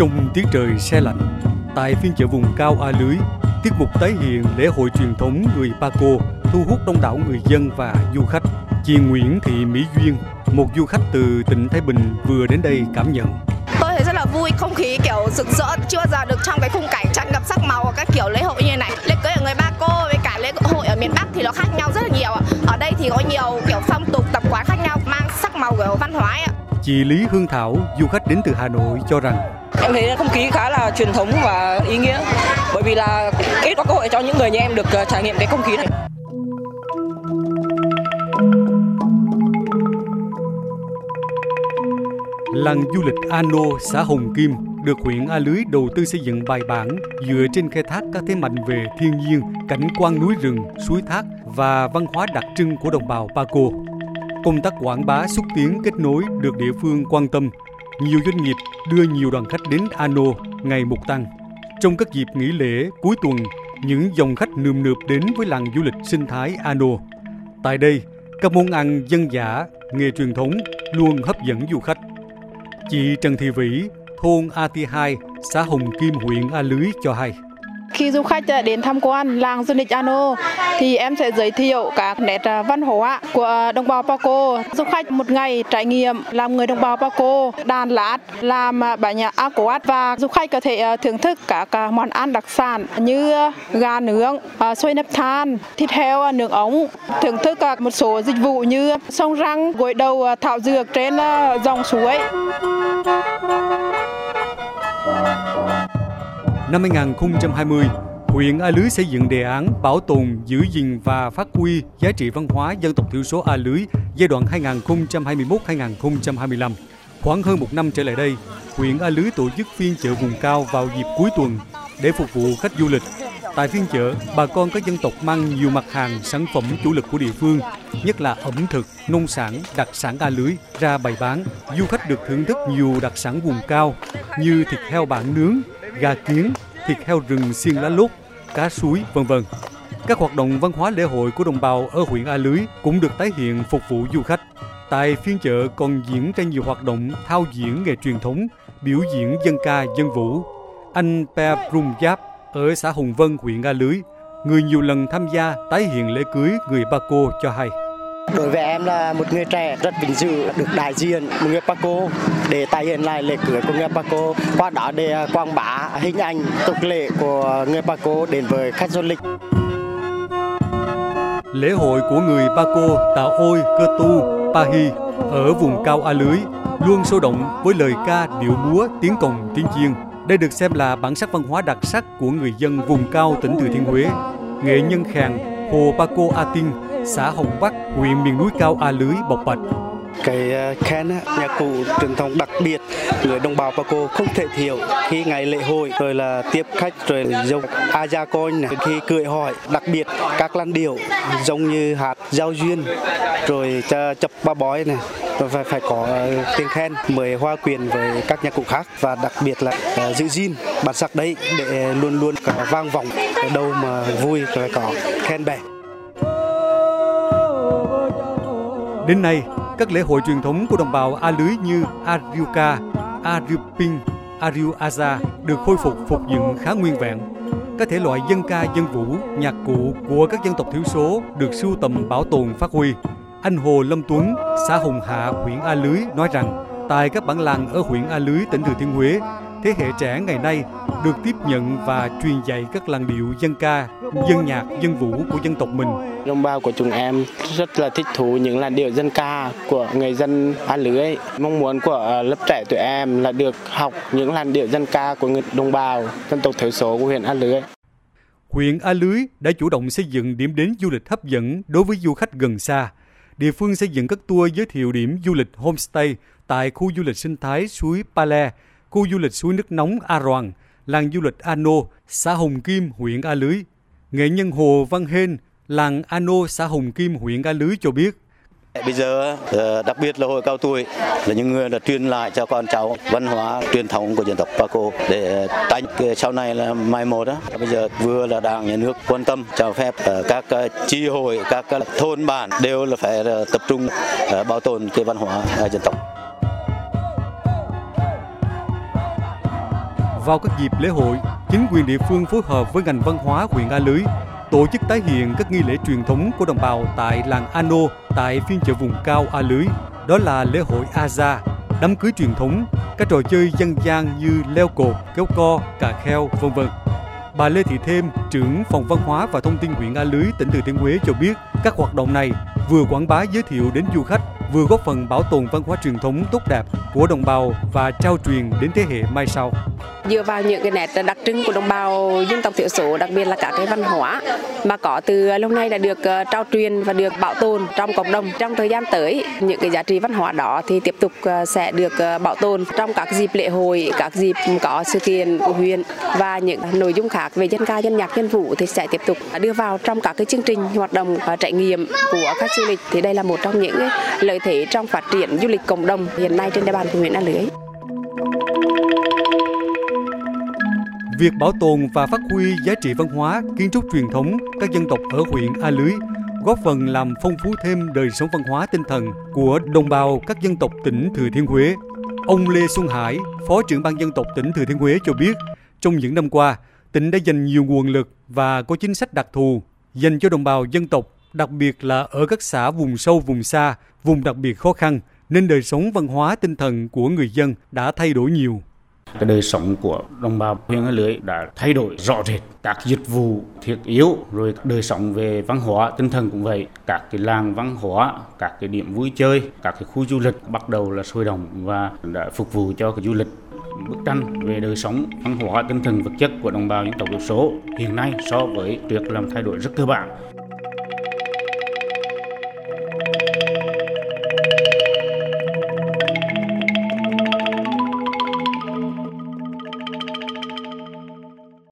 Trong tiết trời xe lạnh, tại phiên chợ vùng cao A Lưới, tiết mục tái hiện lễ hội truyền thống người Paco thu hút đông đảo người dân và du khách. Chị Nguyễn Thị Mỹ Duyên, một du khách từ tỉnh Thái Bình vừa đến đây cảm nhận. Tôi thấy rất là vui, không khí kiểu rực rỡ, chưa bao giờ được trong cái khung cảnh tràn ngập sắc màu của các kiểu lễ hội như này. Lễ cưới ở người Paco với cả lễ hội ở miền Bắc thì nó khác nhau rất là nhiều. Ở đây thì có nhiều kiểu phong tục tập quán khác nhau mang sắc màu của văn hóa ấy. Chị Lý Hương Thảo, du khách đến từ Hà Nội cho rằng Em thấy không khí khá là truyền thống và ý nghĩa bởi vì là ít có cơ hội cho những người như em được ờ, trải nghiệm cái không khí này. Làng du lịch Ano, xã Hồng Kim được huyện A Lưới đầu tư xây dựng bài bản dựa trên khai thác các thế mạnh về thiên nhiên, cảnh quan núi rừng, suối thác và văn hóa đặc trưng của đồng bào Paco. Công tác quảng bá xúc tiến kết nối được địa phương quan tâm. Nhiều doanh nghiệp đưa nhiều đoàn khách đến Ano ngày một tăng. Trong các dịp nghỉ lễ cuối tuần, những dòng khách nườm nượp đến với làng du lịch sinh thái Ano. Tại đây, các món ăn dân dã, nghề truyền thống luôn hấp dẫn du khách. Chị Trần Thị Vĩ, thôn AT2, xã Hồng Kim, huyện A Lưới cho hay. Khi du khách à, đến tham quan làng du lịch Ano thì em sẽ giới thiệu các nét à, văn hóa của đồng bào Paco. Du khách một ngày trải nghiệm làm người đồng bào Paco, đàn lát, làm à, bánh aquat và du khách có thể thưởng thức các món ăn đặc sản như gà nướng, xôi nếp than, thịt heo nướng ống, thưởng thức một số dịch vụ như sông răng, gội đầu thảo dược trên dòng suối. Năm 2020, huyện A Lưới xây dựng đề án bảo tồn, giữ gìn và phát huy giá trị văn hóa dân tộc thiểu số A Lưới giai đoạn 2021-2025. Khoảng hơn một năm trở lại đây, huyện A Lưới tổ chức phiên chợ vùng cao vào dịp cuối tuần để phục vụ khách du lịch. Tại phiên chợ, bà con các dân tộc mang nhiều mặt hàng, sản phẩm chủ lực của địa phương, nhất là ẩm thực, nông sản, đặc sản A Lưới ra bày bán. Du khách được thưởng thức nhiều đặc sản vùng cao như thịt heo bản nướng, gà kiến, thịt heo rừng xiên lá lốt, cá suối, vân vân. Các hoạt động văn hóa lễ hội của đồng bào ở huyện A Lưới cũng được tái hiện phục vụ du khách. Tại phiên chợ còn diễn ra nhiều hoạt động thao diễn nghề truyền thống, biểu diễn dân ca, dân vũ. Anh Per Brum Giáp ở xã Hồng Vân, huyện A Lưới, người nhiều lần tham gia tái hiện lễ cưới người Ba cô cho hay. Đối với em là một người trẻ rất vinh dự được đại diện một người Paco để tái hiện lại lễ cưới của người Paco qua đó để à, quảng bá hình ảnh tục lệ của người Paco đến với khách du lịch. Lễ hội của người Paco, Tà Ôi, Cơ Tu, Pahi ở vùng cao A Lưới luôn sôi động với lời ca, điệu múa, tiếng cồng, tiếng chiêng Đây được xem là bản sắc văn hóa đặc sắc của người dân vùng cao tỉnh Thừa Thiên Huế. Nghệ nhân khàng Hồ Paco A Tinh, xã Hồng Bắc, huyện miền núi cao A Lưới, Bộc Bạch. Cái ờ, khen nhạc cụ truyền thống đặc biệt người đồng bào Paco không thể thiếu khi ngày lễ hội rồi là tiếp khách rồi dòng Aja Coin này khi cười hỏi đặc biệt các làn điệu giống như hạt giao duyên rồi chập ba bói này và phải có ờ, tiếng khen mời hoa quyền với các nhạc cụ khác và đặc biệt là ờ, giữ gìn bản sắc đấy để luôn luôn có vang vọng ở đâu mà vui phải có khen bè Đến nay, các lễ hội truyền thống của đồng bào A Lưới như Ariuka, Ariuping, Ariuaza được khôi phục phục dựng khá nguyên vẹn. Các thể loại dân ca, dân vũ, nhạc cụ của các dân tộc thiểu số được sưu tầm bảo tồn phát huy. Anh Hồ Lâm Tuấn, xã Hồng Hạ, huyện A Lưới nói rằng, tại các bản làng ở huyện A Lưới, tỉnh Thừa Thiên Huế, thế hệ trẻ ngày nay được tiếp nhận và truyền dạy các làn điệu dân ca, dân nhạc, dân vũ của dân tộc mình. Đồng bào của chúng em rất là thích thú những làn điệu dân ca của người dân A Lưới. Mong muốn của lớp trẻ tụi em là được học những làn điệu dân ca của người đồng bào dân tộc thiểu số của huyện A Lưới. Huyện A Lưới đã chủ động xây dựng điểm đến du lịch hấp dẫn đối với du khách gần xa. Địa phương xây dựng các tour giới thiệu điểm du lịch homestay tại khu du lịch sinh thái suối Pale, khu du lịch suối nước nóng A Roàng, làng du lịch Ano, xã Hồng Kim, huyện A Lưới. Nghệ nhân Hồ Văn Hên, làng Ano, xã Hồng Kim, huyện A Lưới cho biết. Bây giờ ờ, đặc biệt là hội cao tuổi là những người đã truyền lại cho con cháu văn hóa truyền thống của dân tộc Paco để tránh sau này là mai một đó. Bây giờ vừa là đảng nhà nước quan tâm cho phép ờ, các ờ, chi hội, các thôn bản đều là phải tập trung bảo tồn cái văn hóa dân tộc. Vào các dịp lễ hội, chính quyền địa phương phối hợp với ngành văn hóa huyện A Lưới tổ chức tái hiện các nghi lễ truyền thống của đồng bào tại làng Ano tại phiên chợ vùng cao A Lưới. Đó là lễ hội Aza, đám cưới truyền thống, các trò chơi dân gian như leo cột, kéo co, cà kheo, vân vân. Bà Lê Thị Thêm, trưởng phòng văn hóa và thông tin huyện A Lưới, tỉnh Thừa Thiên Huế cho biết, các hoạt động này vừa quảng bá giới thiệu đến du khách, vừa góp phần bảo tồn văn hóa truyền thống tốt đẹp của đồng bào và trao truyền đến thế hệ mai sau. Dựa vào những cái nét đặc trưng của đồng bào dân tộc thiểu số, đặc biệt là các cái văn hóa mà có từ lâu nay đã được ờ, trao truyền và được bảo tồn trong cộng đồng. Trong thời gian tới, những cái giá trị văn hóa đó thì tiếp tục ờ, sẽ được ờ, bảo tồn trong các dịp lễ hội, các dịp có sự kiện của huyện và những nội dung khác về dân ca, dân nhạc, dân vũ thì sẽ tiếp tục đưa vào trong các cái chương trình hoạt động trải nghiệm của khách du lịch. Thì đây là một trong những lợi thế trong phát triển du lịch cộng đồng hiện nay trên địa bàn của huyện A Lưới. Việc bảo tồn và phát huy giá trị văn hóa, kiến trúc truyền thống các dân tộc ở huyện A Lưới góp phần làm phong phú thêm đời sống văn hóa tinh thần của đồng bào các dân tộc tỉnh Thừa Thiên Huế. Ông Lê Xuân Hải, Phó trưởng ban dân tộc tỉnh Thừa Thiên Huế cho biết, trong những năm qua, tỉnh đã dành nhiều nguồn lực và có chính sách đặc thù dành cho đồng bào dân tộc, đặc biệt là ở các xã vùng sâu, vùng xa, vùng đặc biệt khó khăn, nên đời sống văn hóa tinh thần của người dân đã thay đổi nhiều cái đời sống của đồng bào huyện A Lưới đã thay đổi rõ rệt. Các dịch vụ thiết yếu, rồi đời sống về văn hóa, tinh thần cũng vậy. Các cái làng văn hóa, các cái điểm vui chơi, các cái khu du lịch bắt đầu là sôi động và đã phục vụ cho cái du lịch. Bức tranh về đời sống văn hóa, tinh thần vật chất của đồng bào dân tộc thiểu số hiện nay so với trước làm thay đổi rất cơ bản.